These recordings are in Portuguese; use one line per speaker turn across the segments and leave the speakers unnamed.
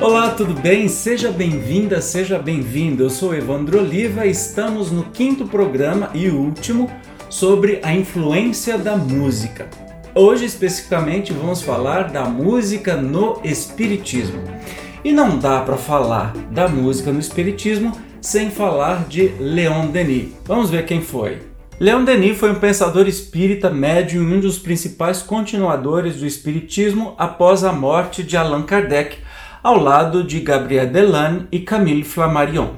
Olá, tudo bem? Seja bem-vinda, seja bem-vindo. Eu sou Evandro Oliva e estamos no quinto programa e último sobre a influência da música. Hoje, especificamente, vamos falar da música no Espiritismo. E não dá para falar da música no Espiritismo sem falar de Leon Denis. Vamos ver quem foi. Leon Denis foi um pensador espírita médium e um dos principais continuadores do Espiritismo após a morte de Allan Kardec ao lado de Gabriel Delanne e Camille Flammarion.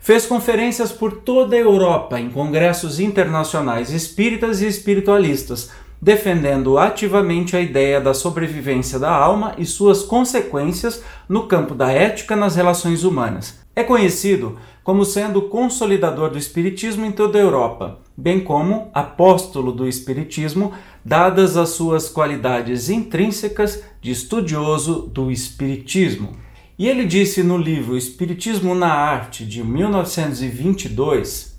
Fez conferências por toda a Europa em congressos internacionais espíritas e espiritualistas, defendendo ativamente a ideia da sobrevivência da alma e suas consequências no campo da ética nas relações humanas. É conhecido como sendo consolidador do Espiritismo em toda a Europa, bem como apóstolo do Espiritismo, dadas as suas qualidades intrínsecas de estudioso do Espiritismo. E ele disse no livro Espiritismo na Arte, de 1922,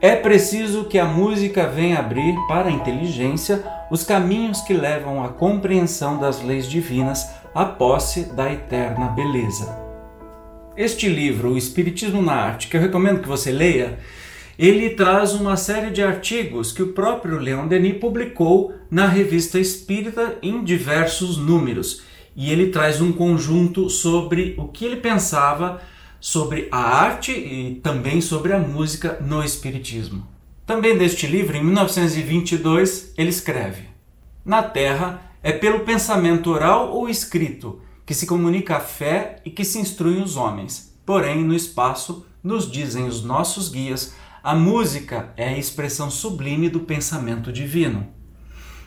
é preciso que a música venha abrir para a inteligência os caminhos que levam à compreensão das leis divinas, à posse da eterna beleza. Este livro, O Espiritismo na Arte, que eu recomendo que você leia, ele traz uma série de artigos que o próprio Leon Denis publicou na Revista Espírita em diversos números. E ele traz um conjunto sobre o que ele pensava sobre a arte e também sobre a música no Espiritismo. Também deste livro, em 1922, ele escreve: Na Terra é pelo pensamento oral ou escrito que se comunica a fé e que se instruem os homens. Porém, no espaço, nos dizem os nossos guias, a música é a expressão sublime do pensamento divino.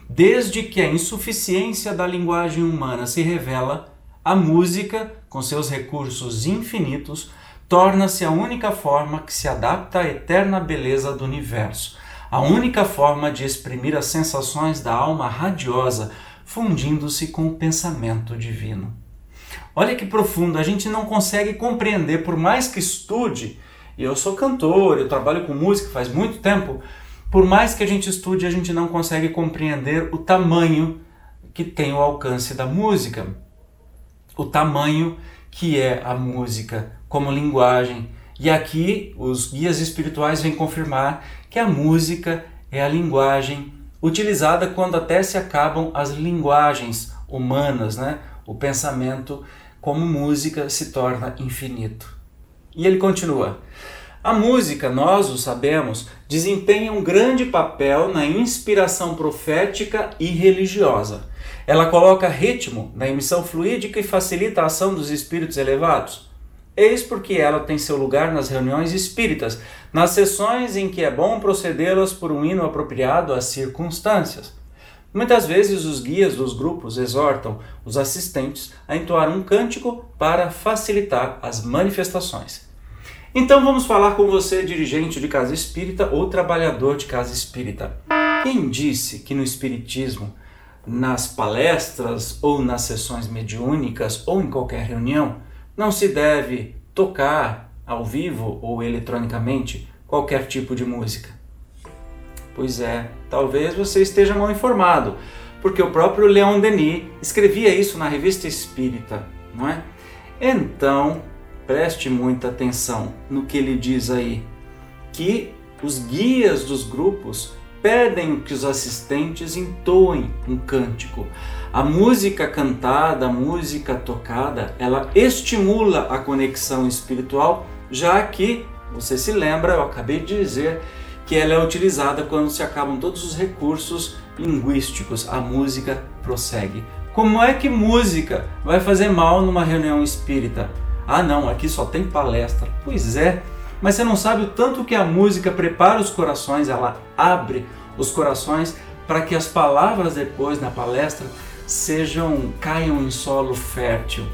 Desde que a insuficiência da linguagem humana se revela, a música, com seus recursos infinitos, torna-se a única forma que se adapta à eterna beleza do universo, a única forma de exprimir as sensações da alma radiosa, fundindo-se com o pensamento divino. Olha que profundo, a gente não consegue compreender, por mais que estude, e eu sou cantor, eu trabalho com música faz muito tempo, por mais que a gente estude, a gente não consegue compreender o tamanho que tem o alcance da música, o tamanho que é a música como linguagem. E aqui os guias espirituais vêm confirmar que a música é a linguagem utilizada quando até se acabam as linguagens humanas, né? O pensamento como música se torna infinito. E ele continua: A música, nós o sabemos, desempenha um grande papel na inspiração profética e religiosa. Ela coloca ritmo na emissão fluídica e facilita a ação dos espíritos elevados. Eis porque ela tem seu lugar nas reuniões espíritas, nas sessões em que é bom procedê-las por um hino apropriado às circunstâncias. Muitas vezes os guias dos grupos exortam os assistentes a entoar um cântico para facilitar as manifestações. Então vamos falar com você, dirigente de casa espírita ou trabalhador de casa espírita. Quem disse que no espiritismo, nas palestras ou nas sessões mediúnicas ou em qualquer reunião, não se deve tocar ao vivo ou eletronicamente qualquer tipo de música? Pois é, talvez você esteja mal informado, porque o próprio Leon Denis escrevia isso na revista Espírita, não é? Então, preste muita atenção no que ele diz aí, que os guias dos grupos pedem que os assistentes entoem um cântico. A música cantada, a música tocada, ela estimula a conexão espiritual, já que, você se lembra, eu acabei de dizer que ela é utilizada quando se acabam todos os recursos linguísticos. A música prossegue. Como é que música vai fazer mal numa reunião espírita? Ah, não, aqui só tem palestra. Pois é, mas você não sabe o tanto que a música prepara os corações, ela abre os corações para que as palavras depois na palestra sejam caiam em solo fértil.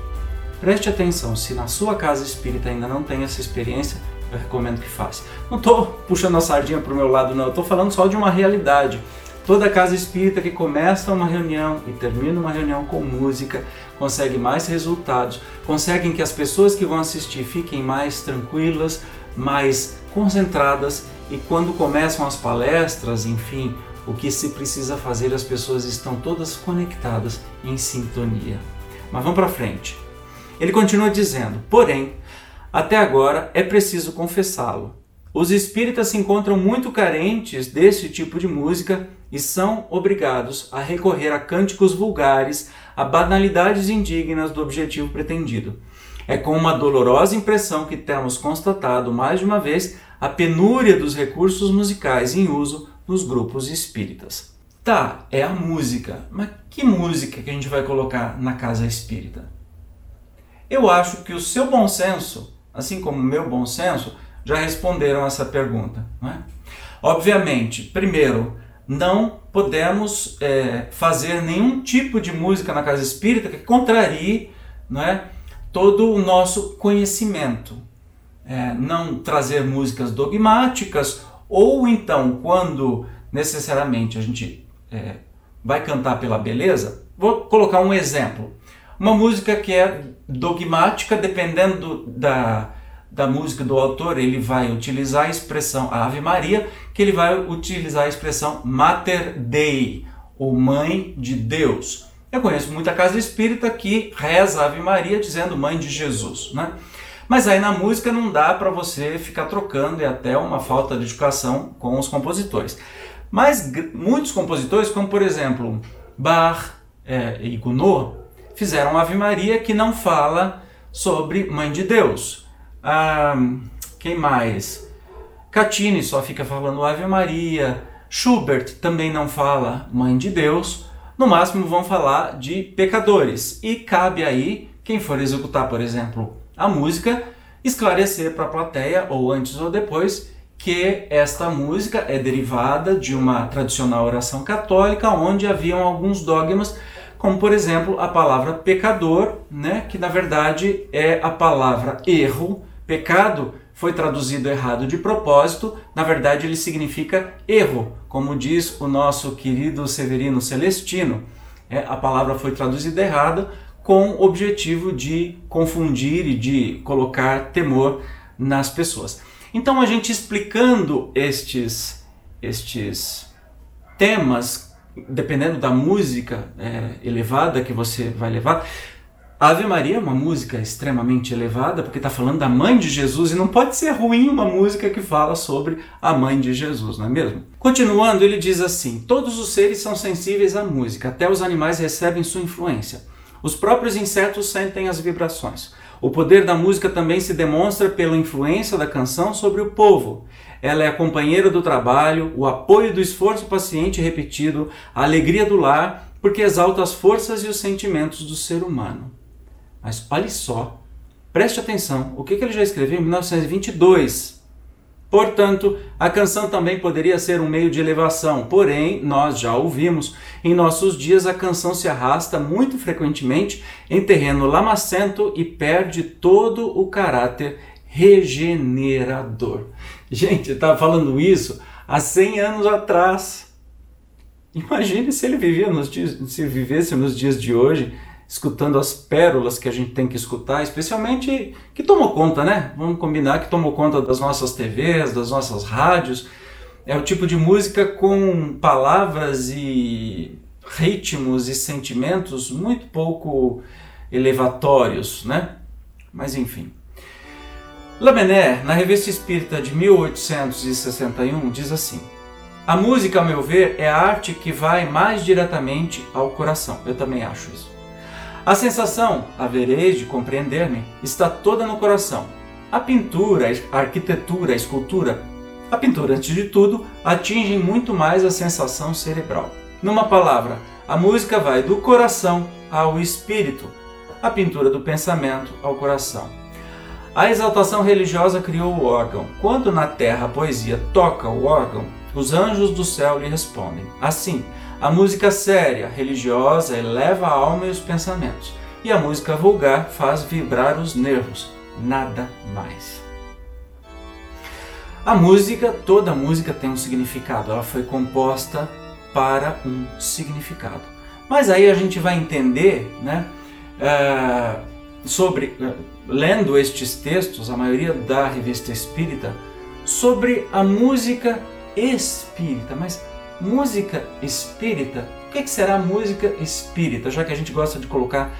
Preste atenção, se na sua casa espírita ainda não tem essa experiência, eu recomendo que faça. Não estou puxando a sardinha para o meu lado, não. Estou falando só de uma realidade. Toda casa espírita que começa uma reunião e termina uma reunião com música consegue mais resultados, conseguem que as pessoas que vão assistir fiquem mais tranquilas, mais concentradas e quando começam as palestras, enfim, o que se precisa fazer, as pessoas estão todas conectadas em sintonia. Mas vamos para frente. Ele continua dizendo: porém, até agora é preciso confessá-lo. Os espíritas se encontram muito carentes desse tipo de música e são obrigados a recorrer a cânticos vulgares, a banalidades indignas do objetivo pretendido. É com uma dolorosa impressão que temos constatado mais de uma vez a penúria dos recursos musicais em uso nos grupos espíritas. Tá, é a música, mas que música que a gente vai colocar na casa espírita? Eu acho que o seu bom senso, assim como o meu bom senso, já responderam essa pergunta. É? Obviamente, primeiro, não podemos é, fazer nenhum tipo de música na casa espírita que contrarie não é, todo o nosso conhecimento. É, não trazer músicas dogmáticas, ou então, quando necessariamente a gente é, vai cantar pela beleza, vou colocar um exemplo. Uma música que é dogmática, dependendo da, da música do autor, ele vai utilizar a expressão Ave Maria, que ele vai utilizar a expressão Mater Dei, ou Mãe de Deus. Eu conheço muita casa espírita que reza Ave Maria dizendo Mãe de Jesus, né? Mas aí na música não dá para você ficar trocando e até uma falta de educação com os compositores. Mas muitos compositores, como por exemplo Bach é, e Gounod, fizeram Ave Maria que não fala sobre Mãe de Deus. Ah, quem mais? Catini só fica falando Ave Maria. Schubert também não fala Mãe de Deus no máximo vão falar de pecadores. E cabe aí, quem for executar, por exemplo, a música, esclarecer para a plateia, ou antes ou depois, que esta música é derivada de uma tradicional oração católica onde haviam alguns dogmas, como por exemplo a palavra pecador, né, que na verdade é a palavra erro, pecado foi traduzido errado de propósito, na verdade ele significa erro, como diz o nosso querido Severino Celestino. É, a palavra foi traduzida errada com o objetivo de confundir e de colocar temor nas pessoas. Então a gente explicando estes, estes temas, dependendo da música é, elevada que você vai levar, Ave Maria é uma música extremamente elevada, porque está falando da mãe de Jesus e não pode ser ruim uma música que fala sobre a mãe de Jesus, não é mesmo? Continuando, ele diz assim: Todos os seres são sensíveis à música, até os animais recebem sua influência. Os próprios insetos sentem as vibrações. O poder da música também se demonstra pela influência da canção sobre o povo. Ela é a companheira do trabalho, o apoio do esforço paciente repetido, a alegria do lar, porque exalta as forças e os sentimentos do ser humano. Mas olhe só, preste atenção, o que, que ele já escreveu em 1922. Portanto, a canção também poderia ser um meio de elevação, porém, nós já ouvimos, em nossos dias a canção se arrasta muito frequentemente em terreno lamacento e perde todo o caráter regenerador. Gente, estava falando isso há 100 anos atrás. Imagine se ele vivia nos dias, se vivesse nos dias de hoje escutando as pérolas que a gente tem que escutar, especialmente que tomou conta, né? Vamos combinar que tomou conta das nossas TVs, das nossas rádios. É o tipo de música com palavras e ritmos e sentimentos muito pouco elevatórios, né? Mas enfim. Lamennais, na Revista Espírita de 1861, diz assim: A música, ao meu ver, é a arte que vai mais diretamente ao coração. Eu também acho isso. A sensação, havereis de compreender-me, está toda no coração. A pintura, a arquitetura, a escultura, a pintura, antes de tudo, atingem muito mais a sensação cerebral. Numa palavra, a música vai do coração ao espírito, a pintura do pensamento ao coração. A exaltação religiosa criou o órgão. Quando na terra a poesia toca o órgão, os anjos do céu lhe respondem. Assim, a música séria, religiosa, eleva a alma e os pensamentos, e a música vulgar faz vibrar os nervos, nada mais. A música, toda música tem um significado, ela foi composta para um significado. Mas aí a gente vai entender, né, uh, sobre, uh, lendo estes textos, a maioria da revista espírita, sobre a música espírita. Mas música espírita. O que será música espírita? Já que a gente gosta de colocar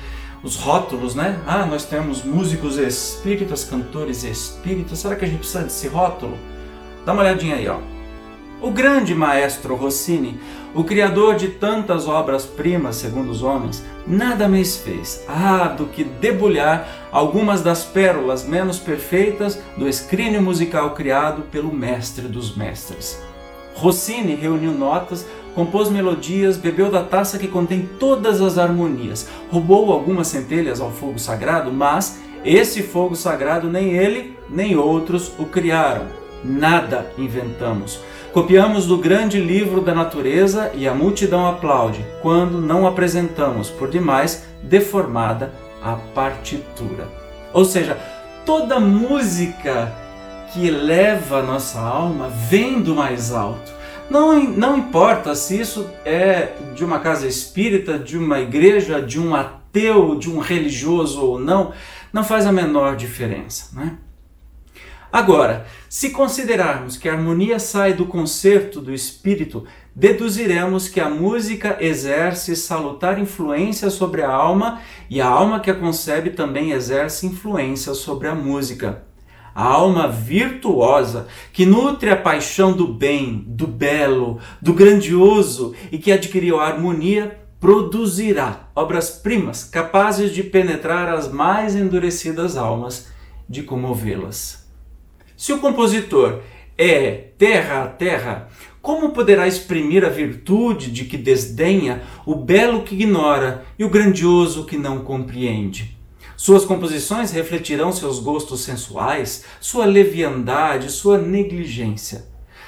os rótulos, né? Ah, nós temos músicos espíritas, cantores espíritas. Será que a gente precisa desse rótulo? Dá uma olhadinha aí, ó. O grande maestro Rossini, o criador de tantas obras-primas, segundo os homens, nada mais fez ah, do que debulhar algumas das pérolas menos perfeitas do escrínio musical criado pelo mestre dos mestres. Rossini reuniu notas, compôs melodias, bebeu da taça que contém todas as harmonias, roubou algumas centelhas ao fogo sagrado, mas esse fogo sagrado nem ele nem outros o criaram. Nada inventamos. Copiamos do grande livro da natureza e a multidão aplaude quando não apresentamos, por demais, deformada a partitura. Ou seja, toda música que eleva a nossa alma vem do mais alto. Não, não importa se isso é de uma casa espírita, de uma igreja, de um ateu, de um religioso ou não, não faz a menor diferença. Né? Agora, se considerarmos que a harmonia sai do concerto do espírito, deduziremos que a música exerce salutar influência sobre a alma e a alma que a concebe também exerce influência sobre a música. A alma virtuosa que nutre a paixão do bem, do belo, do grandioso e que adquiriu a harmonia produzirá obras-primas capazes de penetrar as mais endurecidas almas, de comovê-las. Se o compositor é terra a terra, como poderá exprimir a virtude de que desdenha, o belo que ignora e o grandioso que não compreende? Suas composições refletirão seus gostos sensuais, sua leviandade, sua negligência.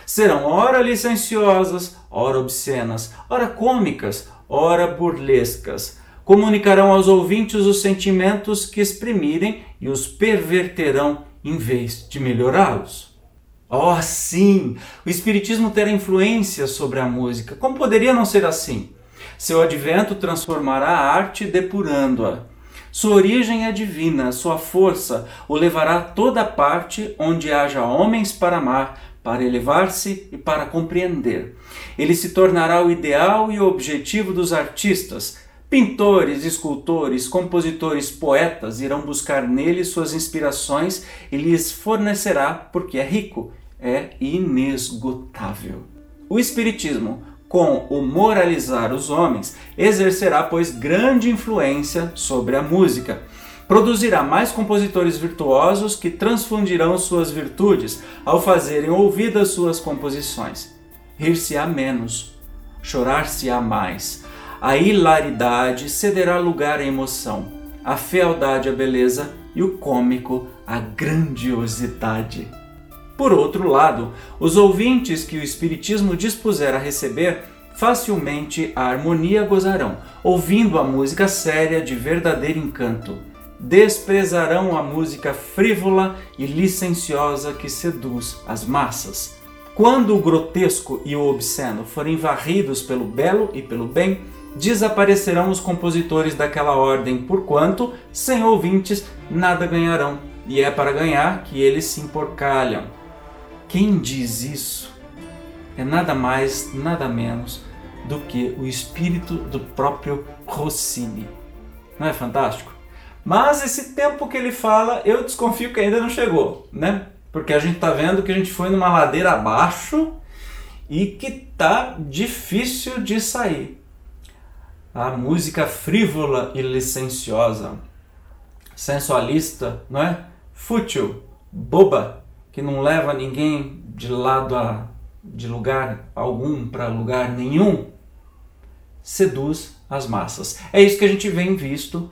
Serão ora licenciosas, ora obscenas, ora cômicas, ora burlescas. Comunicarão aos ouvintes os sentimentos que exprimirem e os perverterão em vez de melhorá-los. Oh, sim! O Espiritismo terá influência sobre a música. Como poderia não ser assim? Seu advento transformará a arte depurando-a. Sua origem é divina, sua força o levará a toda parte onde haja homens para amar, para elevar-se e para compreender. Ele se tornará o ideal e o objetivo dos artistas, Pintores, escultores, compositores, poetas irão buscar nele suas inspirações e lhes fornecerá porque é rico, é inesgotável. O Espiritismo, com o moralizar os homens, exercerá, pois, grande influência sobre a música. Produzirá mais compositores virtuosos que transfundirão suas virtudes ao fazerem ouvidas suas composições. Rir-se-á menos, chorar-se-á mais a hilaridade cederá lugar à emoção, a fealdade à beleza e o cômico à grandiosidade. Por outro lado, os ouvintes que o Espiritismo dispuser a receber facilmente a harmonia gozarão, ouvindo a música séria de verdadeiro encanto. Desprezarão a música frívola e licenciosa que seduz as massas. Quando o grotesco e o obsceno forem varridos pelo belo e pelo bem, desaparecerão os compositores daquela ordem, porquanto, sem ouvintes, nada ganharão, e é para ganhar que eles se emporcalham. Quem diz isso é nada mais, nada menos do que o espírito do próprio Rossini. Não é fantástico? Mas esse tempo que ele fala, eu desconfio que ainda não chegou, né? Porque a gente está vendo que a gente foi numa ladeira abaixo e que tá difícil de sair a música frívola e licenciosa, sensualista, não é? Fútil, boba, que não leva ninguém de lado a de lugar algum para lugar nenhum, seduz as massas. É isso que a gente vem visto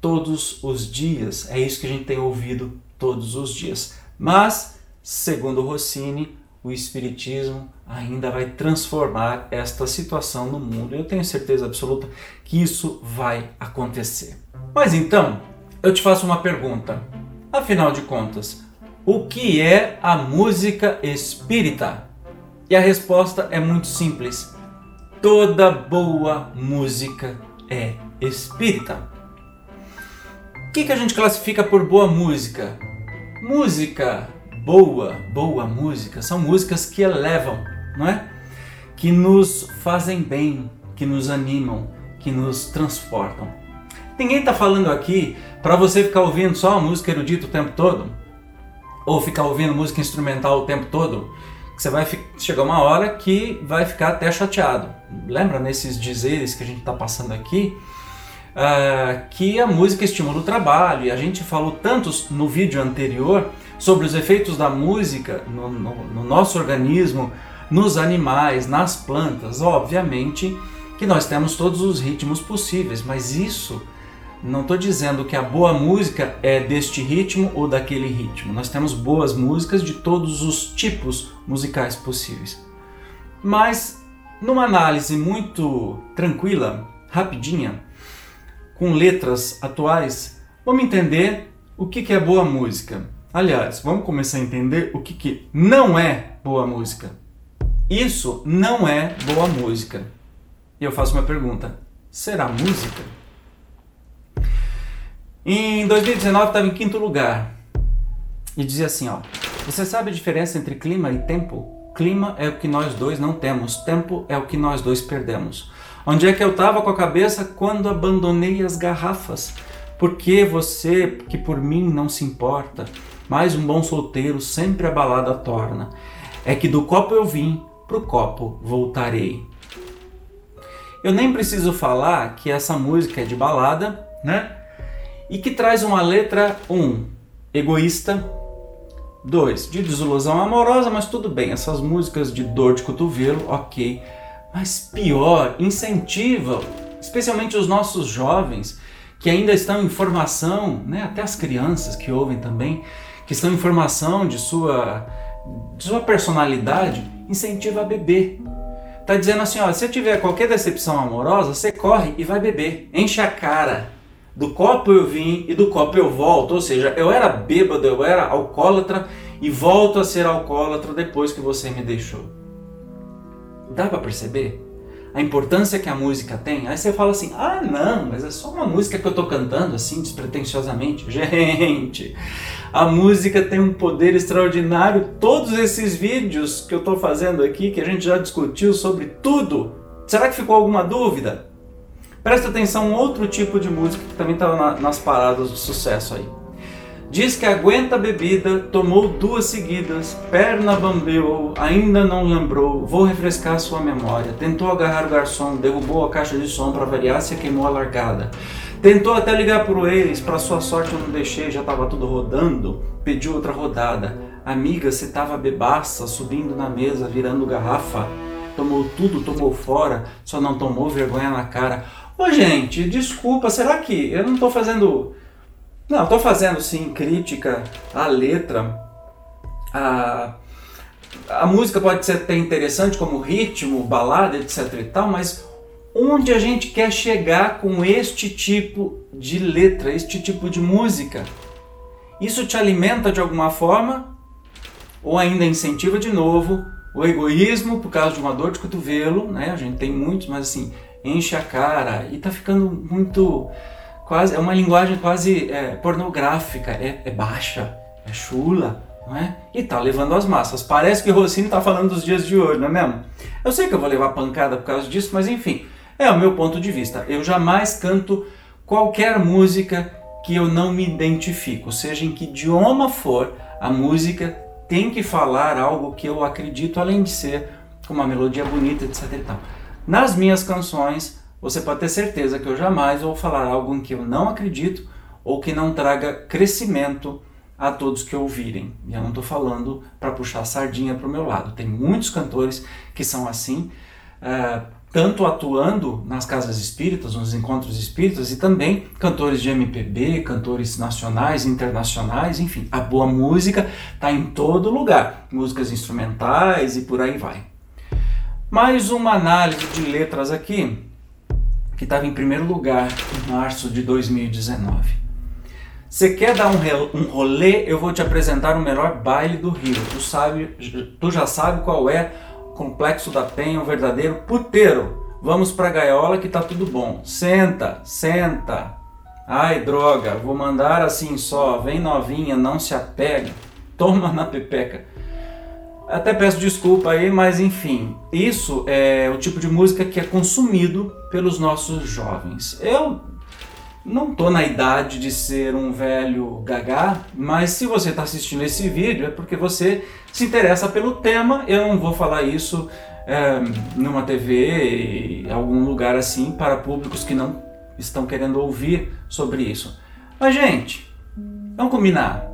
todos os dias, é isso que a gente tem ouvido todos os dias. Mas, segundo Rossini, o Espiritismo ainda vai transformar esta situação no mundo. Eu tenho certeza absoluta que isso vai acontecer. Mas então, eu te faço uma pergunta. Afinal de contas, o que é a música espírita? E a resposta é muito simples. Toda boa música é espírita. O que, que a gente classifica por boa música? Música boa, boa música são músicas que elevam, não é? Que nos fazem bem, que nos animam, que nos transportam. Ninguém está falando aqui para você ficar ouvindo só música erudita o tempo todo, ou ficar ouvindo música instrumental o tempo todo. Você vai chegar uma hora que vai ficar até chateado. Lembra nesses dizeres que a gente está passando aqui? Uh, que a música estimula o trabalho, e a gente falou tantos no vídeo anterior sobre os efeitos da música no, no, no nosso organismo, nos animais, nas plantas. Obviamente que nós temos todos os ritmos possíveis, mas isso não estou dizendo que a boa música é deste ritmo ou daquele ritmo. Nós temos boas músicas de todos os tipos musicais possíveis. Mas, numa análise muito tranquila, rapidinha, com letras atuais, vamos entender o que é boa música. Aliás, vamos começar a entender o que, que não é boa música. Isso não é boa música. E eu faço uma pergunta: será música? Em 2019 estava em quinto lugar e dizia assim: ó, você sabe a diferença entre clima e tempo? Clima é o que nós dois não temos, tempo é o que nós dois perdemos. Onde é que eu estava com a cabeça quando abandonei as garrafas? Porque você, que por mim não se importa, mas um bom solteiro sempre a balada torna. É que do copo eu vim, pro copo voltarei. Eu nem preciso falar que essa música é de balada, né? E que traz uma letra 1, um, egoísta, 2, de desilusão amorosa, mas tudo bem, essas músicas de dor de cotovelo, ok. Mas pior, incentiva, especialmente os nossos jovens que ainda estão em formação, né, até as crianças que ouvem também, que estão em formação de sua, de sua personalidade, incentiva a beber. Tá dizendo assim, ó, se tiver qualquer decepção amorosa, você corre e vai beber, enche a cara. Do copo eu vim e do copo eu volto, ou seja, eu era bêbado, eu era alcoólatra e volto a ser alcoólatra depois que você me deixou. Dá para perceber? A importância que a música tem, aí você fala assim: ah, não, mas é só uma música que eu estou cantando assim, despretensiosamente. Gente, a música tem um poder extraordinário. Todos esses vídeos que eu estou fazendo aqui, que a gente já discutiu sobre tudo, será que ficou alguma dúvida? Presta atenção, outro tipo de música que também na, nas paradas de sucesso aí. Diz que aguenta a bebida, tomou duas seguidas, perna bambeou, ainda não lembrou, vou refrescar sua memória. Tentou agarrar o garçom, derrubou a caixa de som para variar, se queimou a largada. Tentou até ligar para o ex, para sua sorte eu não deixei, já estava tudo rodando. Pediu outra rodada. Amiga, você estava bebaça, subindo na mesa, virando garrafa. Tomou tudo, tomou fora, só não tomou vergonha na cara. Ô gente, desculpa, será que eu não estou fazendo não, estou fazendo sim crítica à letra. A, a música pode ser até interessante como ritmo, balada, etc e tal, mas onde a gente quer chegar com este tipo de letra, este tipo de música? Isso te alimenta de alguma forma? Ou ainda incentiva de novo o egoísmo por causa de uma dor de cotovelo, né? A gente tem muitos, mas assim, enche a cara e tá ficando muito quase, é uma linguagem quase é, pornográfica, é, é, baixa, é chula, não é? E tá levando as massas. Parece que Rossini tá falando dos dias de hoje, não é mesmo? Eu sei que eu vou levar pancada por causa disso, mas enfim, é o meu ponto de vista. Eu jamais canto qualquer música que eu não me identifico, seja em que idioma for, a música tem que falar algo que eu acredito, além de ser uma melodia bonita, etc. E tal. Nas minhas canções, você pode ter certeza que eu jamais vou falar algo em que eu não acredito ou que não traga crescimento a todos que ouvirem. E eu não estou falando para puxar a sardinha para o meu lado. Tem muitos cantores que são assim, uh, tanto atuando nas casas espíritas, nos encontros espíritas, e também cantores de MPB, cantores nacionais, internacionais, enfim. A boa música está em todo lugar. Músicas instrumentais e por aí vai. Mais uma análise de letras aqui que estava em primeiro lugar em março de 2019. Você quer dar um, um rolê? Eu vou te apresentar o melhor baile do Rio. Tu, sabe, tu já sabe qual é o Complexo da Penha, o verdadeiro puteiro. Vamos pra gaiola que tá tudo bom. Senta, senta. Ai, droga, vou mandar assim só. Vem novinha, não se apega. Toma na pepeca. Até peço desculpa aí, mas enfim, isso é o tipo de música que é consumido pelos nossos jovens. Eu não tô na idade de ser um velho gagá, mas se você está assistindo esse vídeo é porque você se interessa pelo tema. Eu não vou falar isso é, numa TV, em algum lugar assim, para públicos que não estão querendo ouvir sobre isso. Mas, gente, vamos combinar.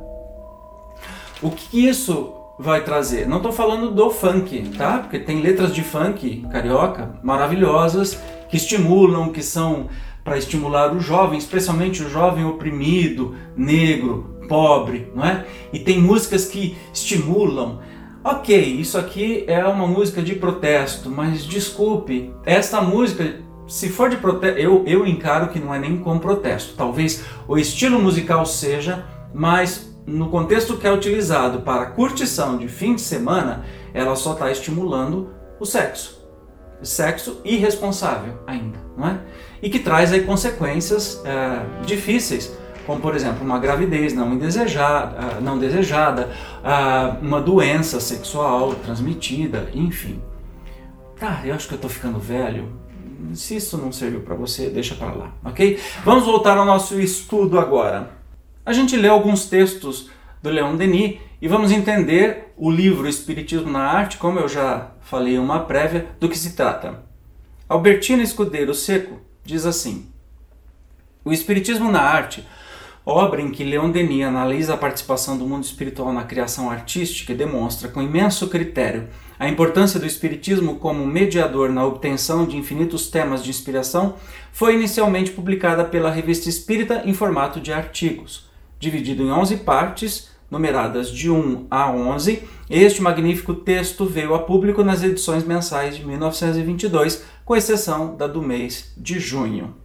O que isso vai trazer? Não estou falando do funk, tá? Porque tem letras de funk carioca maravilhosas que estimulam, que são para estimular o jovem, especialmente o jovem oprimido, negro, pobre, não é? E tem músicas que estimulam. Ok, isso aqui é uma música de protesto, mas desculpe, esta música, se for de protesto, eu, eu encaro que não é nem com protesto. Talvez o estilo musical seja, mas no contexto que é utilizado para curtição de fim de semana, ela só está estimulando o sexo sexo irresponsável ainda, não é? E que traz aí consequências é, difíceis, como por exemplo uma gravidez não desejada, não desejada, uma doença sexual transmitida, enfim. Tá, eu acho que eu estou ficando velho. Se isso não serviu para você, deixa para lá, ok? Vamos voltar ao nosso estudo agora. A gente lê alguns textos do Leon Denis e vamos entender o livro Espiritismo na Arte, como eu já falei uma prévia, do que se trata. Albertina Escudeiro Seco diz assim: O Espiritismo na Arte, obra em que Leon Denis analisa a participação do mundo espiritual na criação artística e demonstra com imenso critério a importância do Espiritismo como mediador na obtenção de infinitos temas de inspiração, foi inicialmente publicada pela Revista Espírita em formato de artigos, dividido em 11 partes numeradas de 1 a 11. Este magnífico texto veio a público nas edições mensais de 1922, com exceção da do mês de junho.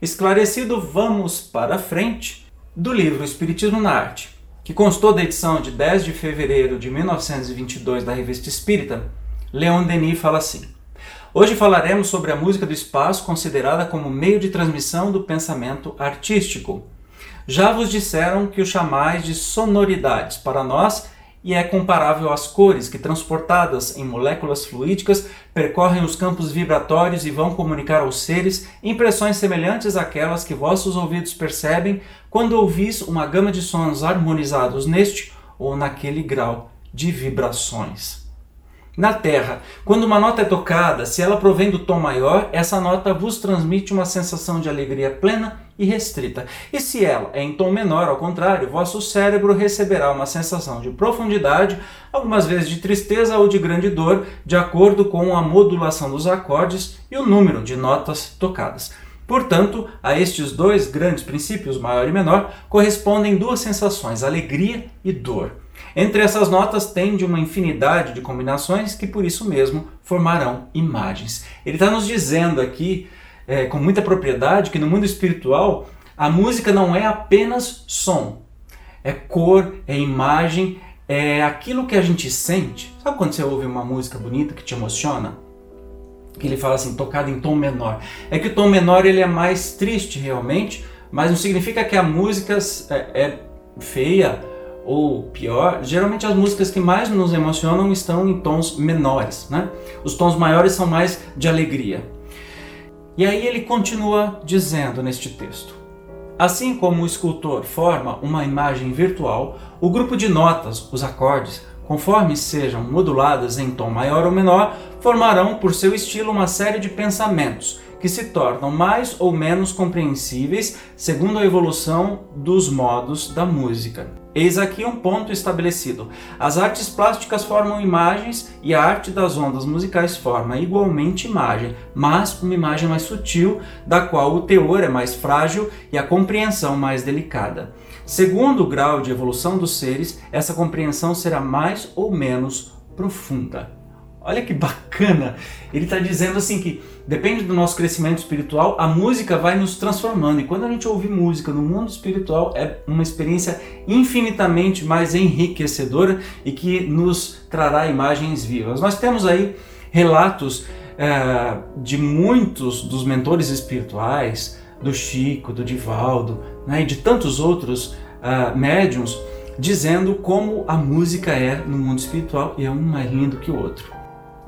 Esclarecido, vamos para frente do livro Espiritismo na Arte, que constou da edição de 10 de fevereiro de 1922 da Revista Espírita. Leon Denis fala assim: Hoje falaremos sobre a música do espaço considerada como meio de transmissão do pensamento artístico. Já vos disseram que o chamais de sonoridades para nós e é comparável às cores que, transportadas em moléculas fluídicas, percorrem os campos vibratórios e vão comunicar aos seres impressões semelhantes àquelas que vossos ouvidos percebem quando ouvis uma gama de sons harmonizados neste ou naquele grau de vibrações. Na Terra, quando uma nota é tocada, se ela provém do tom maior, essa nota vos transmite uma sensação de alegria plena e restrita. E se ela é em tom menor, ao contrário, vosso cérebro receberá uma sensação de profundidade, algumas vezes de tristeza ou de grande dor, de acordo com a modulação dos acordes e o número de notas tocadas. Portanto, a estes dois grandes princípios, maior e menor, correspondem duas sensações, alegria e dor. Entre essas notas tende uma infinidade de combinações que por isso mesmo formarão imagens. Ele está nos dizendo aqui, é, com muita propriedade, que no mundo espiritual a música não é apenas som, é cor, é imagem, é aquilo que a gente sente. Sabe quando você ouve uma música bonita que te emociona? Que ele fala assim, tocada em tom menor. É que o tom menor ele é mais triste realmente, mas não significa que a música é, é feia ou pior, geralmente as músicas que mais nos emocionam estão em tons menores, né? Os tons maiores são mais de alegria. E aí ele continua dizendo neste texto: Assim como o escultor forma uma imagem virtual, o grupo de notas, os acordes, conforme sejam moduladas em tom maior ou menor, formarão por seu estilo uma série de pensamentos que se tornam mais ou menos compreensíveis segundo a evolução dos modos da música. Eis aqui um ponto estabelecido. As artes plásticas formam imagens e a arte das ondas musicais forma igualmente imagem, mas uma imagem mais sutil, da qual o teor é mais frágil e a compreensão mais delicada. Segundo o grau de evolução dos seres, essa compreensão será mais ou menos profunda. Olha que bacana! Ele está dizendo assim que depende do nosso crescimento espiritual, a música vai nos transformando. E quando a gente ouve música no mundo espiritual, é uma experiência infinitamente mais enriquecedora e que nos trará imagens vivas. Nós temos aí relatos é, de muitos dos mentores espirituais, do Chico, do Divaldo né, e de tantos outros uh, médiums, dizendo como a música é no mundo espiritual e é um mais lindo que o outro.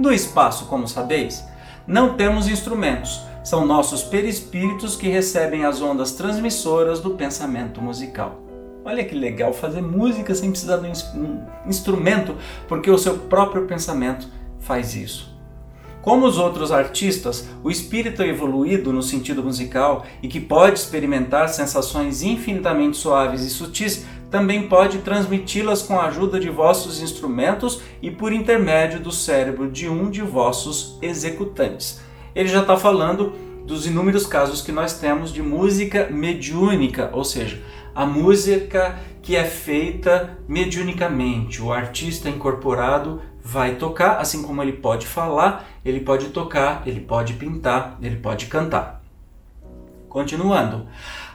No espaço, como sabeis, não temos instrumentos, são nossos perispíritos que recebem as ondas transmissoras do pensamento musical. Olha que legal fazer música sem precisar de um instrumento, porque o seu próprio pensamento faz isso. Como os outros artistas, o espírito é evoluído no sentido musical e que pode experimentar sensações infinitamente suaves e sutis, também pode transmiti-las com a ajuda de vossos instrumentos e por intermédio do cérebro de um de vossos executantes. Ele já está falando dos inúmeros casos que nós temos de música mediúnica, ou seja, a música que é feita mediunicamente, o artista incorporado vai tocar, assim como ele pode falar, ele pode tocar, ele pode pintar, ele pode cantar. Continuando,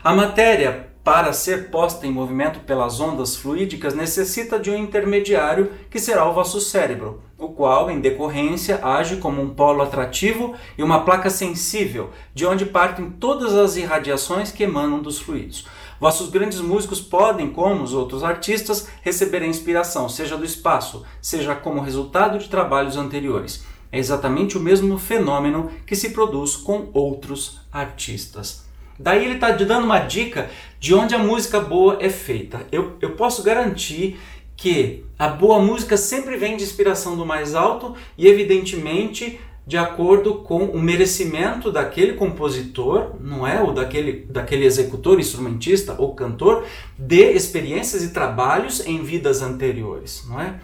a matéria para ser posta em movimento pelas ondas fluídicas necessita de um intermediário que será o vosso cérebro, o qual, em decorrência, age como um polo atrativo e uma placa sensível, de onde partem todas as irradiações que emanam dos fluidos. Vossos grandes músicos podem, como os outros artistas, receber a inspiração, seja do espaço, seja como resultado de trabalhos anteriores. É exatamente o mesmo fenômeno que se produz com outros artistas. Daí ele está dando uma dica de onde a música boa é feita. Eu, eu posso garantir que a boa música sempre vem de inspiração do mais alto e, evidentemente, de acordo com o merecimento daquele compositor, não é? Ou daquele, daquele executor, instrumentista ou cantor, de experiências e trabalhos em vidas anteriores, não é?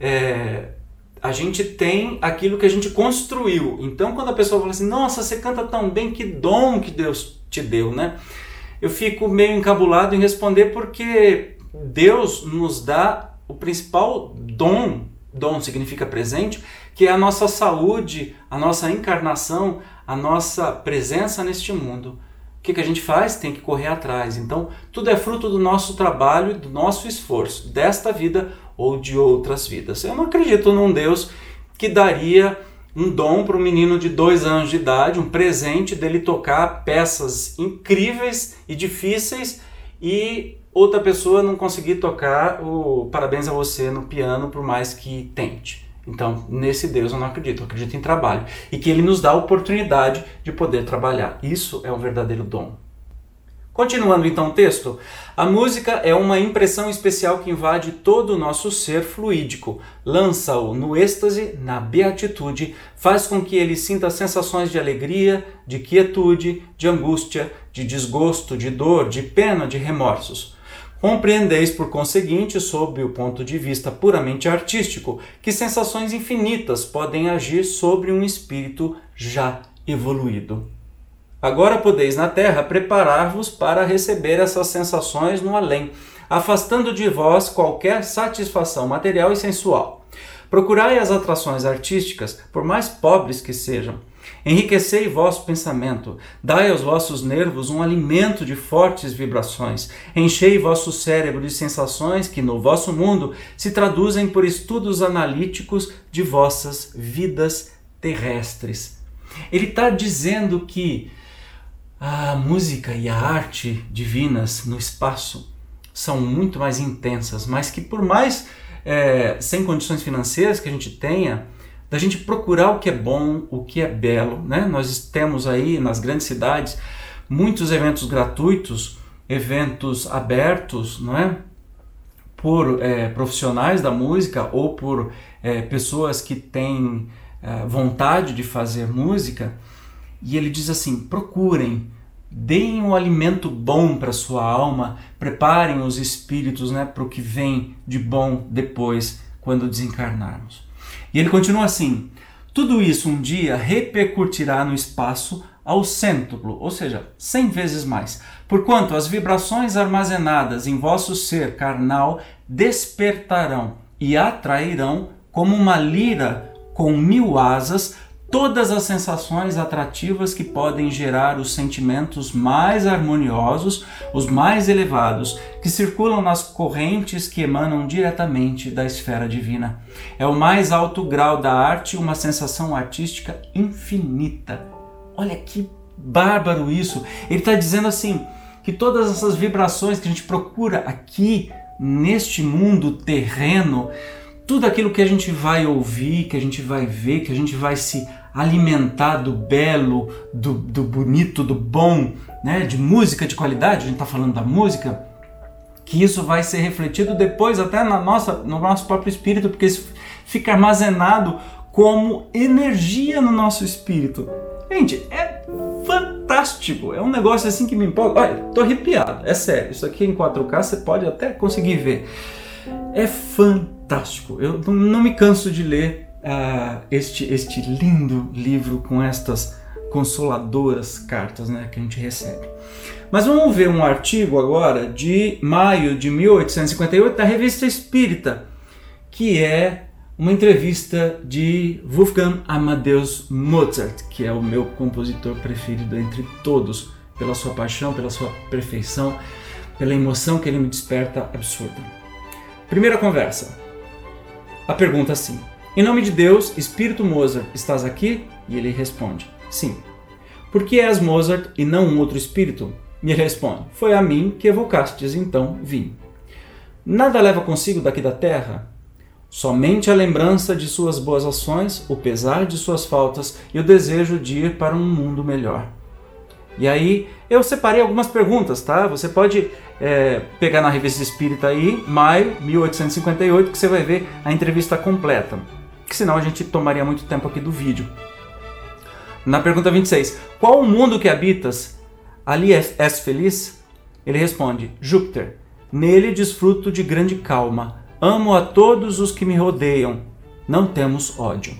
é a gente tem aquilo que a gente construiu. Então, quando a pessoa fala assim, nossa, você canta tão bem, que dom que Deus te deu, né? Eu fico meio encabulado em responder porque Deus nos dá o principal dom, dom significa presente, que é a nossa saúde, a nossa encarnação, a nossa presença neste mundo. O que, que a gente faz? Tem que correr atrás. Então, tudo é fruto do nosso trabalho do nosso esforço, desta vida ou de outras vidas. Eu não acredito num Deus que daria um dom para um menino de dois anos de idade, um presente dele tocar peças incríveis e difíceis e outra pessoa não conseguir tocar o parabéns a você no piano por mais que tente. Então, nesse Deus eu não acredito, eu acredito em trabalho. E que ele nos dá a oportunidade de poder trabalhar. Isso é um verdadeiro dom. Continuando então o texto, a música é uma impressão especial que invade todo o nosso ser fluídico, lança-o no êxtase, na beatitude, faz com que ele sinta sensações de alegria, de quietude, de angústia, de desgosto, de dor, de pena, de remorsos. Compreendeis, por conseguinte, sob o ponto de vista puramente artístico, que sensações infinitas podem agir sobre um espírito já evoluído. Agora podeis na terra preparar-vos para receber essas sensações no além, afastando de vós qualquer satisfação material e sensual. Procurai as atrações artísticas, por mais pobres que sejam, Enriquecei vosso pensamento, dai aos vossos nervos um alimento de fortes vibrações, enchei vosso cérebro de sensações que no vosso mundo se traduzem por estudos analíticos de vossas vidas terrestres. Ele está dizendo que a música e a arte divinas no espaço são muito mais intensas, mas que por mais é, sem condições financeiras que a gente tenha, da gente procurar o que é bom, o que é belo. Né? Nós temos aí nas grandes cidades muitos eventos gratuitos, eventos abertos, não é? por é, profissionais da música ou por é, pessoas que têm é, vontade de fazer música. E ele diz assim: procurem, deem um alimento bom para sua alma, preparem os espíritos né, para o que vem de bom depois, quando desencarnarmos. E ele continua assim: tudo isso um dia repercutirá no espaço ao cêntuplo, ou seja, cem vezes mais, porquanto as vibrações armazenadas em vosso ser carnal despertarão e atrairão como uma lira com mil asas todas as sensações atrativas que podem gerar os sentimentos mais harmoniosos, os mais elevados, que circulam nas correntes que emanam diretamente da esfera divina. É o mais alto grau da arte, uma sensação artística infinita. Olha que bárbaro isso! Ele está dizendo assim que todas essas vibrações que a gente procura aqui neste mundo terreno tudo aquilo que a gente vai ouvir, que a gente vai ver, que a gente vai se alimentar do belo, do, do bonito, do bom, né, de música de qualidade, a gente está falando da música, que isso vai ser refletido depois até na nossa, no nosso próprio espírito, porque isso fica armazenado como energia no nosso espírito. Gente, é fantástico, é um negócio assim que me empolga. Olha, tô arrepiado, é sério. Isso aqui em 4K você pode até conseguir ver. É fantástico. Eu não me canso de ler uh, este, este lindo livro com estas consoladoras cartas né, que a gente recebe. Mas vamos ver um artigo agora de maio de 1858 da Revista Espírita, que é uma entrevista de Wolfgang Amadeus Mozart, que é o meu compositor preferido entre todos, pela sua paixão, pela sua perfeição, pela emoção que ele me desperta absurda. Primeira conversa. A pergunta assim: Em nome de Deus, Espírito Mozart, estás aqui? E ele responde: Sim. Por que és Mozart e não um outro espírito? Me responde: Foi a mim que evocastes, então vim. Nada leva consigo daqui da terra? Somente a lembrança de suas boas ações, o pesar de suas faltas e o desejo de ir para um mundo melhor. E aí eu separei algumas perguntas, tá? Você pode é, pegar na revista Espírita aí, maio 1858, que você vai ver a entrevista completa. Que senão a gente tomaria muito tempo aqui do vídeo. Na pergunta 26, qual o mundo que habitas? Ali és feliz? Ele responde, Júpiter. Nele desfruto de grande calma. Amo a todos os que me rodeiam. Não temos ódio.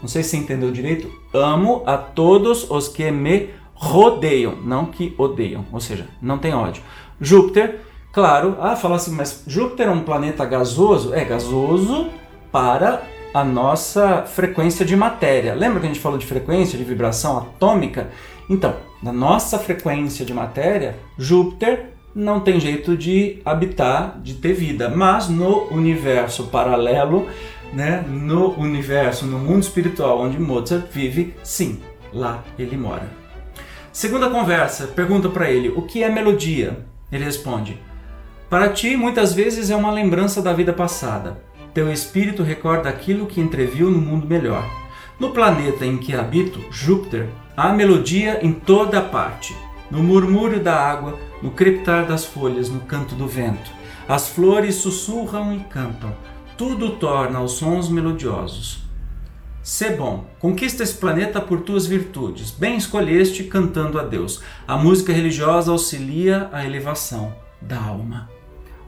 Não sei se entendeu direito. Amo a todos os que me rodeiam, não que odeiam, ou seja, não tem ódio. Júpiter, claro, ah, fala assim, mas Júpiter é um planeta gasoso? É gasoso para a nossa frequência de matéria. Lembra que a gente falou de frequência, de vibração atômica? Então, na nossa frequência de matéria, Júpiter não tem jeito de habitar, de ter vida, mas no universo paralelo, né, no universo, no mundo espiritual onde Mozart vive, sim, lá ele mora. Segunda conversa, pergunta para ele: o que é melodia? Ele responde: Para ti, muitas vezes é uma lembrança da vida passada. Teu espírito recorda aquilo que entreviu no mundo melhor. No planeta em que habito, Júpiter, há melodia em toda parte. No murmúrio da água, no crepitar das folhas, no canto do vento. As flores sussurram e cantam. Tudo torna os sons melodiosos. Sê bom, conquista esse planeta por tuas virtudes. Bem escolheste cantando a Deus. A música religiosa auxilia a elevação da alma.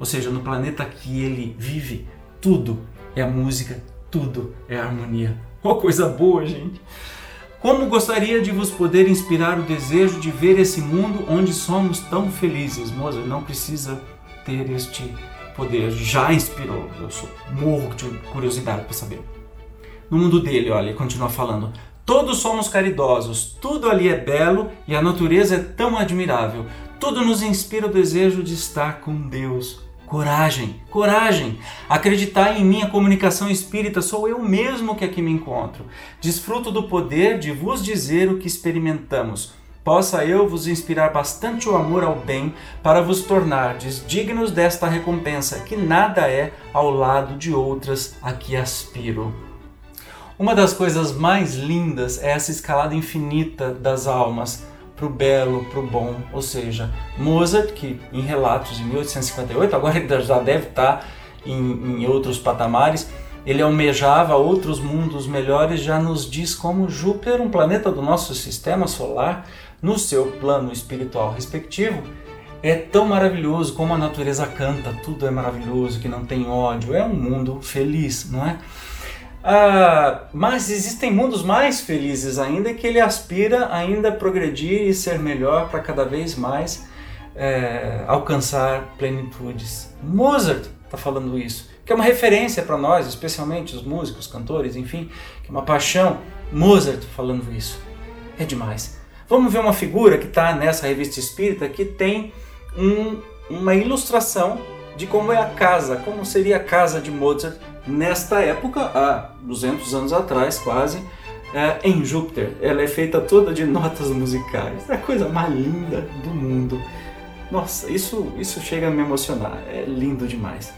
Ou seja, no planeta que ele vive, tudo é música, tudo é harmonia. Oh, coisa boa, gente! Como gostaria de vos poder inspirar o desejo de ver esse mundo onde somos tão felizes. Mozart não precisa ter este poder, já inspirou. Eu sou morro de curiosidade para saber. No mundo dele, olha, ele continua falando. Todos somos caridosos, tudo ali é belo e a natureza é tão admirável. Tudo nos inspira o desejo de estar com Deus, Coragem, coragem! Acreditar em minha comunicação espírita, sou eu mesmo que aqui me encontro. Desfruto do poder de vos dizer o que experimentamos. Possa eu vos inspirar bastante o amor ao bem para vos tornardes dignos desta recompensa, que nada é ao lado de outras a que aspiro. Uma das coisas mais lindas é essa escalada infinita das almas para o belo, para o bom. Ou seja, Mozart, que em relatos de 1858, agora ele já deve estar em, em outros patamares, ele almejava outros mundos melhores, já nos diz como Júpiter, um planeta do nosso sistema solar, no seu plano espiritual respectivo, é tão maravilhoso como a natureza canta, tudo é maravilhoso, que não tem ódio, é um mundo feliz, não é? Ah, mas existem mundos mais felizes ainda que ele aspira ainda a progredir e ser melhor para cada vez mais é, alcançar plenitudes. Mozart está falando isso, que é uma referência para nós, especialmente os músicos, cantores, enfim, que é uma paixão. Mozart falando isso. É demais. Vamos ver uma figura que está nessa revista espírita que tem um, uma ilustração de como é a casa, como seria a casa de Mozart nesta época, há 200 anos atrás quase, é, em Júpiter. Ela é feita toda de notas musicais. É a coisa mais linda do mundo. Nossa, isso, isso chega a me emocionar. É lindo demais.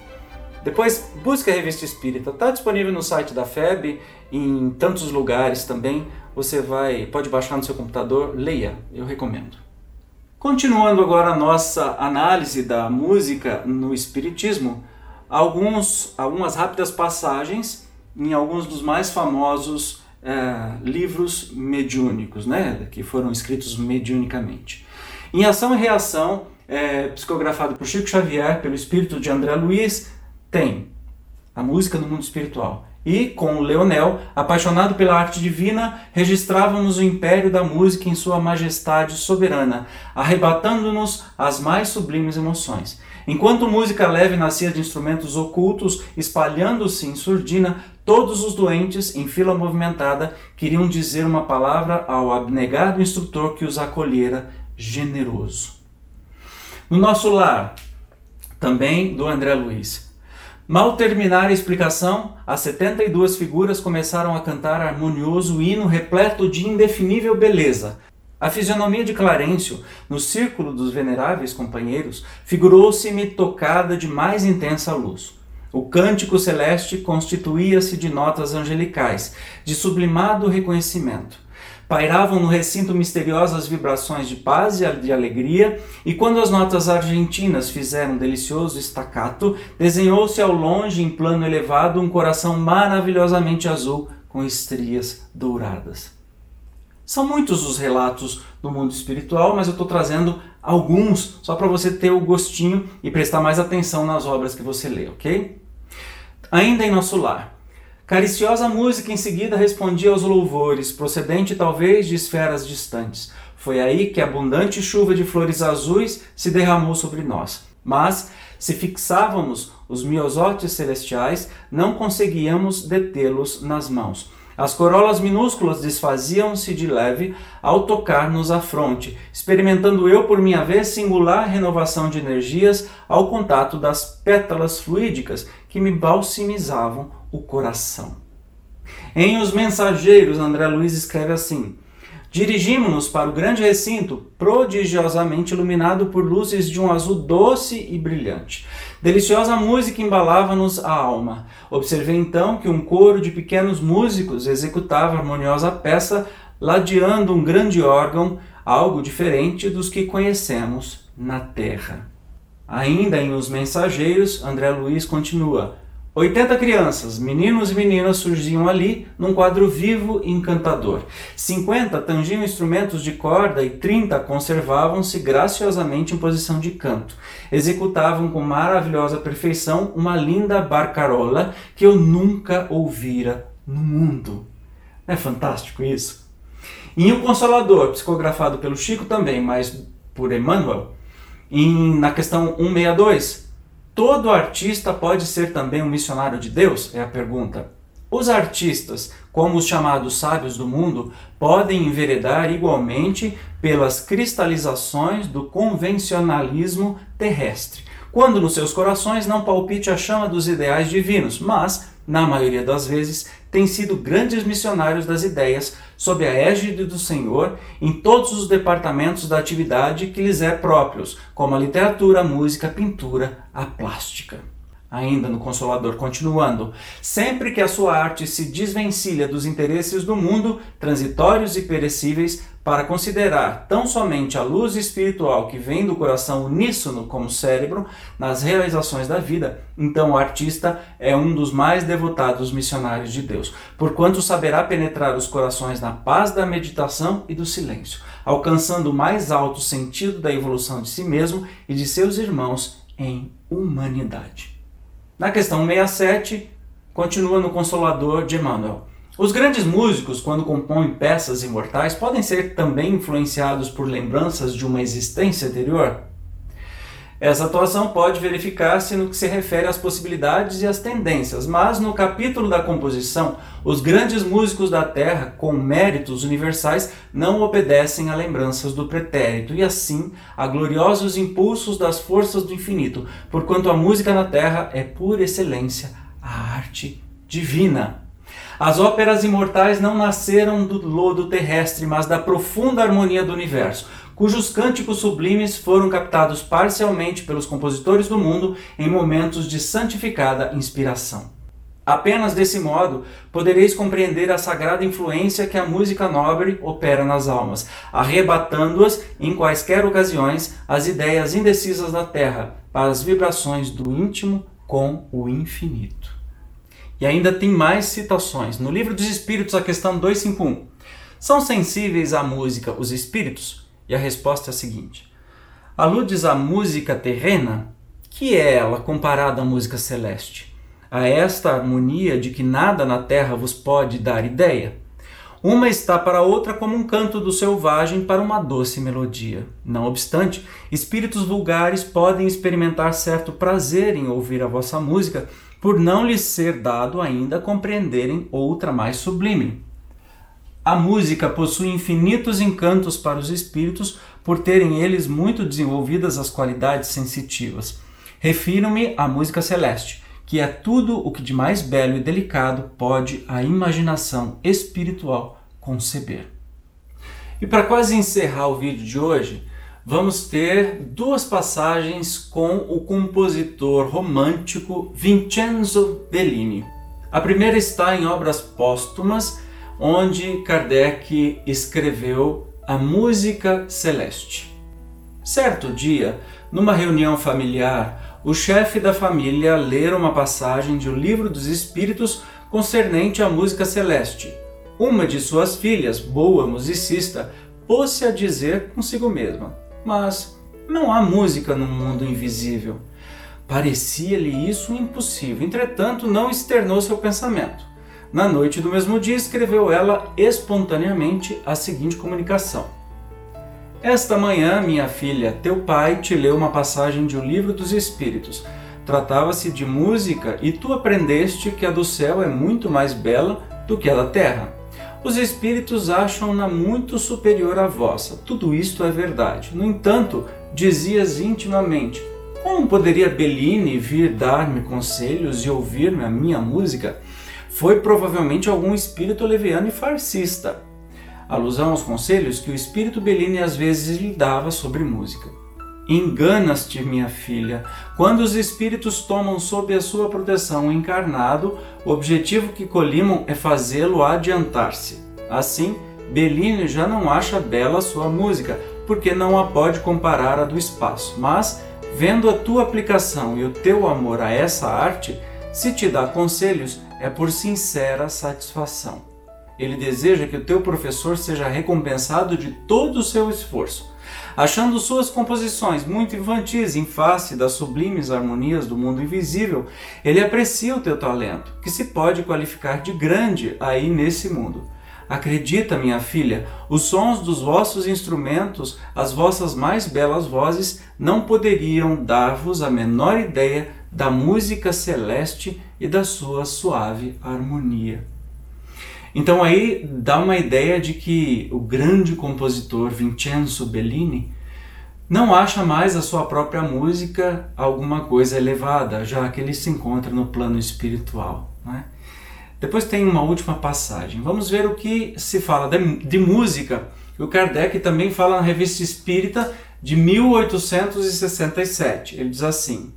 Depois busque a revista Espírita, está disponível no site da FEB, em tantos lugares também. Você vai, pode baixar no seu computador, leia, eu recomendo. Continuando agora a nossa análise da música no Espiritismo, alguns, algumas rápidas passagens em alguns dos mais famosos é, livros mediúnicos, né, que foram escritos mediunicamente. Em Ação e Reação, é, psicografado por Chico Xavier, pelo espírito de André Luiz, tem a música no mundo espiritual. E, com Leonel, apaixonado pela arte divina, registrávamos o império da música em sua majestade soberana, arrebatando-nos as mais sublimes emoções. Enquanto música leve nascia de instrumentos ocultos, espalhando-se em surdina, todos os doentes, em fila movimentada, queriam dizer uma palavra ao abnegado instrutor que os acolhera, generoso. No nosso lar, também do André Luiz. Mal terminar a explicação, as 72 figuras começaram a cantar harmonioso hino repleto de indefinível beleza, a fisionomia de Clarencio, no círculo dos veneráveis companheiros, figurou-se-me tocada de mais intensa luz. O cântico celeste constituía-se de notas angelicais, de sublimado reconhecimento. Pairavam no recinto misteriosas vibrações de paz e de alegria, e quando as notas argentinas fizeram um delicioso estacato, desenhou-se ao longe, em plano elevado, um coração maravilhosamente azul com estrias douradas. São muitos os relatos do mundo espiritual, mas eu estou trazendo alguns só para você ter o gostinho e prestar mais atenção nas obras que você lê, ok? Ainda em nosso lar. Cariciosa música em seguida respondia aos louvores, procedente talvez de esferas distantes. Foi aí que abundante chuva de flores azuis se derramou sobre nós. Mas, se fixávamos os miosotes celestiais, não conseguíamos detê-los nas mãos as corolas minúsculas desfaziam-se de leve ao tocar-nos a fronte, experimentando eu, por minha vez, singular renovação de energias ao contato das pétalas fluídicas que me balsamizavam o coração. Em Os Mensageiros, André Luiz escreve assim: Dirigimos-nos para o grande recinto, prodigiosamente iluminado por luzes de um azul doce e brilhante. Deliciosa música embalava-nos a alma. Observei então que um coro de pequenos músicos executava harmoniosa peça, ladeando um grande órgão, algo diferente dos que conhecemos na terra. Ainda em Os Mensageiros, André Luiz continua: 80 crianças, meninos e meninas surgiam ali num quadro vivo e encantador. 50 tangiam instrumentos de corda e 30 conservavam-se graciosamente em posição de canto. Executavam com maravilhosa perfeição uma linda barcarola que eu nunca ouvira no mundo. Não é fantástico isso? E o Consolador, psicografado pelo Chico também, mas por Emmanuel, em, na questão 162, Todo artista pode ser também um missionário de Deus? É a pergunta. Os artistas, como os chamados sábios do mundo, podem enveredar igualmente pelas cristalizações do convencionalismo terrestre, quando nos seus corações não palpite a chama dos ideais divinos, mas, na maioria das vezes, têm sido grandes missionários das ideias, sob a égide do Senhor, em todos os departamentos da atividade que lhes é próprios, como a literatura, a música, a pintura, a plástica. Ainda no Consolador, continuando: sempre que a sua arte se desvencilha dos interesses do mundo, transitórios e perecíveis, para considerar tão somente a luz espiritual que vem do coração uníssono como cérebro nas realizações da vida, então o artista é um dos mais devotados missionários de Deus, porquanto saberá penetrar os corações na paz da meditação e do silêncio, alcançando o mais alto sentido da evolução de si mesmo e de seus irmãos em humanidade. Na questão 67, continua no Consolador de Emmanuel. Os grandes músicos, quando compõem peças imortais, podem ser também influenciados por lembranças de uma existência anterior? Essa atuação pode verificar-se no que se refere às possibilidades e às tendências, mas no capítulo da composição, os grandes músicos da Terra, com méritos universais, não obedecem a lembranças do pretérito e assim a gloriosos impulsos das forças do infinito, porquanto a música na Terra é por excelência a arte divina. As óperas imortais não nasceram do lodo terrestre, mas da profunda harmonia do universo. Cujos cânticos sublimes foram captados parcialmente pelos compositores do mundo em momentos de santificada inspiração. Apenas desse modo podereis compreender a sagrada influência que a música nobre opera nas almas, arrebatando-as em quaisquer ocasiões as ideias indecisas da terra para as vibrações do íntimo com o infinito. E ainda tem mais citações. No Livro dos Espíritos, a questão 251. São sensíveis à música os espíritos? E a resposta é a seguinte: Aludes à música terrena? Que é ela comparada à música celeste? a esta harmonia de que nada na terra vos pode dar ideia? Uma está para a outra como um canto do selvagem para uma doce melodia. Não obstante, espíritos vulgares podem experimentar certo prazer em ouvir a vossa música, por não lhes ser dado ainda compreenderem outra mais sublime. A música possui infinitos encantos para os espíritos, por terem eles muito desenvolvidas as qualidades sensitivas. Refiro-me à música celeste, que é tudo o que de mais belo e delicado pode a imaginação espiritual conceber. E para quase encerrar o vídeo de hoje, vamos ter duas passagens com o compositor romântico Vincenzo Bellini. A primeira está em Obras Póstumas, onde Kardec escreveu a Música Celeste. Certo dia, numa reunião familiar, o chefe da família lera uma passagem de O Livro dos Espíritos concernente à música celeste. Uma de suas filhas, boa musicista, pôs-se a dizer consigo mesma: Mas não há música no mundo invisível. Parecia-lhe isso impossível, entretanto, não externou seu pensamento. Na noite do mesmo dia, escreveu ela espontaneamente a seguinte comunicação esta manhã, minha filha, teu pai te leu uma passagem de O Livro dos Espíritos. Tratava-se de música e tu aprendeste que a do céu é muito mais bela do que a da terra. Os espíritos acham-na muito superior à vossa. Tudo isto é verdade. No entanto, dizias intimamente: Como poderia Bellini vir dar-me conselhos e ouvir-me a minha música? Foi provavelmente algum espírito leviano e farcista alusão aos conselhos que o espírito Bellini às vezes lhe dava sobre música. Enganas-te, minha filha, quando os espíritos tomam sob a sua proteção o encarnado, o objetivo que colimam é fazê-lo adiantar-se. Assim, Bellini já não acha bela sua música, porque não a pode comparar à do espaço, mas, vendo a tua aplicação e o teu amor a essa arte, se te dá conselhos, é por sincera satisfação. Ele deseja que o teu professor seja recompensado de todo o seu esforço. Achando suas composições muito infantis em face das sublimes harmonias do mundo invisível, ele aprecia o teu talento, que se pode qualificar de grande aí nesse mundo. Acredita, minha filha, os sons dos vossos instrumentos, as vossas mais belas vozes, não poderiam dar-vos a menor ideia da música celeste e da sua suave harmonia. Então aí dá uma ideia de que o grande compositor Vincenzo Bellini não acha mais a sua própria música alguma coisa elevada, já que ele se encontra no plano espiritual. Né? Depois tem uma última passagem. Vamos ver o que se fala de, de música. O Kardec também fala na Revista Espírita de 1867. Ele diz assim: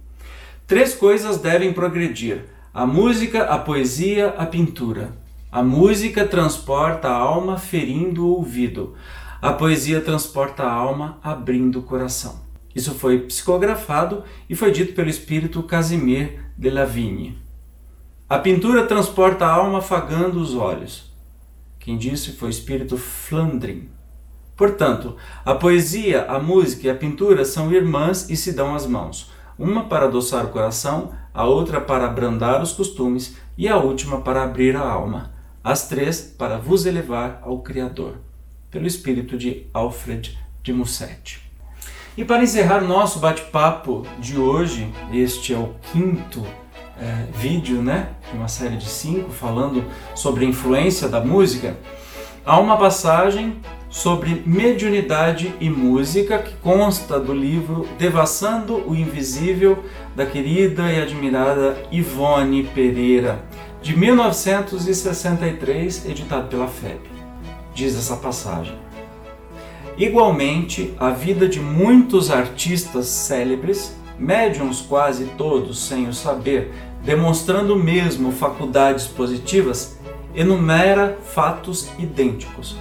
Três coisas devem progredir: a música, a poesia, a pintura. A música transporta a alma ferindo o ouvido. A poesia transporta a alma abrindo o coração. Isso foi psicografado e foi dito pelo espírito Casimir de Lavigne. A pintura transporta a alma afagando os olhos. Quem disse foi o espírito Flandrin. Portanto, a poesia, a música e a pintura são irmãs e se dão as mãos, uma para adoçar o coração, a outra para abrandar os costumes e a última para abrir a alma as três para vos elevar ao Criador, pelo espírito de Alfred de Musset. E para encerrar nosso bate-papo de hoje, este é o quinto é, vídeo né, de uma série de cinco falando sobre a influência da música, há uma passagem sobre mediunidade e música que consta do livro Devassando o Invisível da querida e admirada Ivone Pereira de 1963, editado pela FEB. Diz essa passagem: Igualmente, a vida de muitos artistas célebres, médiums quase todos sem o saber, demonstrando mesmo faculdades positivas, enumera fatos idênticos,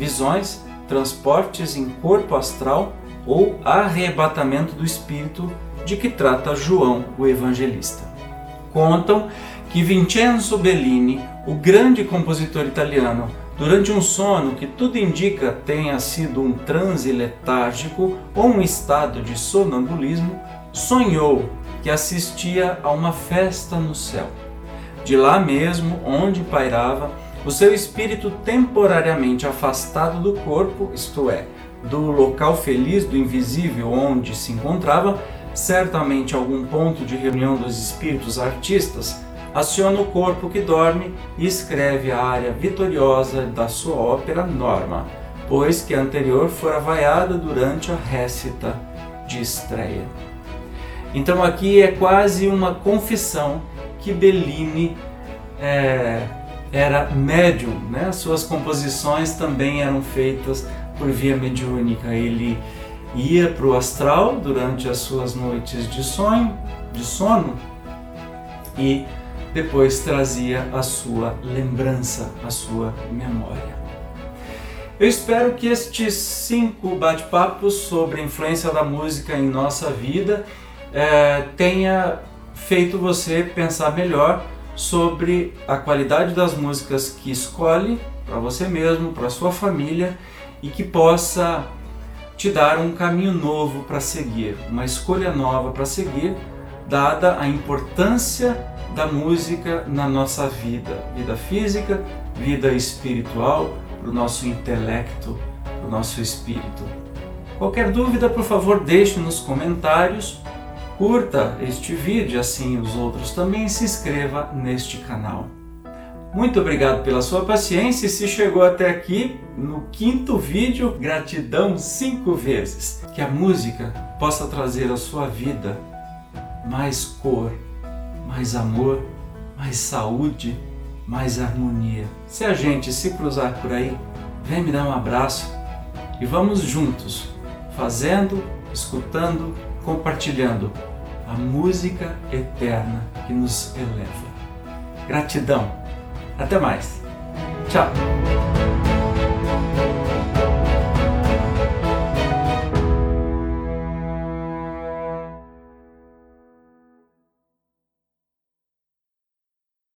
visões, transportes em corpo astral ou arrebatamento do espírito de que trata João o Evangelista. Contam que Vincenzo Bellini, o grande compositor italiano, durante um sono que tudo indica tenha sido um transe letárgico ou um estado de sonambulismo, sonhou que assistia a uma festa no céu. De lá mesmo, onde pairava, o seu espírito temporariamente afastado do corpo, isto é, do local feliz do invisível onde se encontrava, certamente algum ponto de reunião dos espíritos artistas, aciona o corpo que dorme e escreve a área vitoriosa da sua ópera Norma, pois que a anterior fora vaiada durante a récita de estreia. Então aqui é quase uma confissão que Bellini é, era médium, né? suas composições também eram feitas por via mediúnica. Ele ia para o astral durante as suas noites de sonho, de sono, e depois trazia a sua lembrança, a sua memória. Eu espero que estes cinco bate-papos sobre a influência da música em nossa vida é, tenha feito você pensar melhor sobre a qualidade das músicas que escolhe para você mesmo, para sua família e que possa te dar um caminho novo para seguir, uma escolha nova para seguir, dada a importância da música na nossa vida, vida física, vida espiritual, para o nosso intelecto, para o nosso espírito. Qualquer dúvida, por favor, deixe nos comentários, curta este vídeo, assim os outros também, se inscreva neste canal. Muito obrigado pela sua paciência e se chegou até aqui no quinto vídeo, gratidão cinco vezes. Que a música possa trazer à sua vida mais cor, mais amor, mais saúde, mais harmonia. Se a gente se cruzar por aí, vem me dar um abraço e vamos juntos, fazendo, escutando, compartilhando a música eterna que nos eleva. Gratidão! Até mais! Tchau!